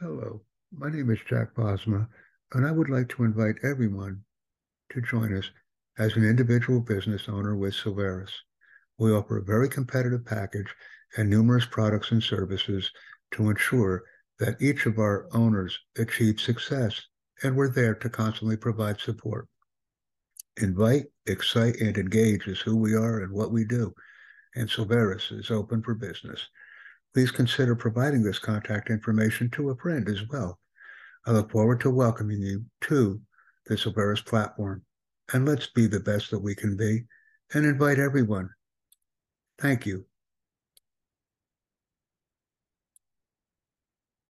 Hello, my name is Jack Bosma, and I would like to invite everyone to join us as an individual business owner with Silveris. We offer a very competitive package and numerous products and services to ensure that each of our owners achieve success, and we're there to constantly provide support. Invite, excite, and engage is who we are and what we do, and Silveris is open for business. Please consider providing this contact information to a friend as well. I look forward to welcoming you to the Silveris platform, and let's be the best that we can be and invite everyone. Thank you.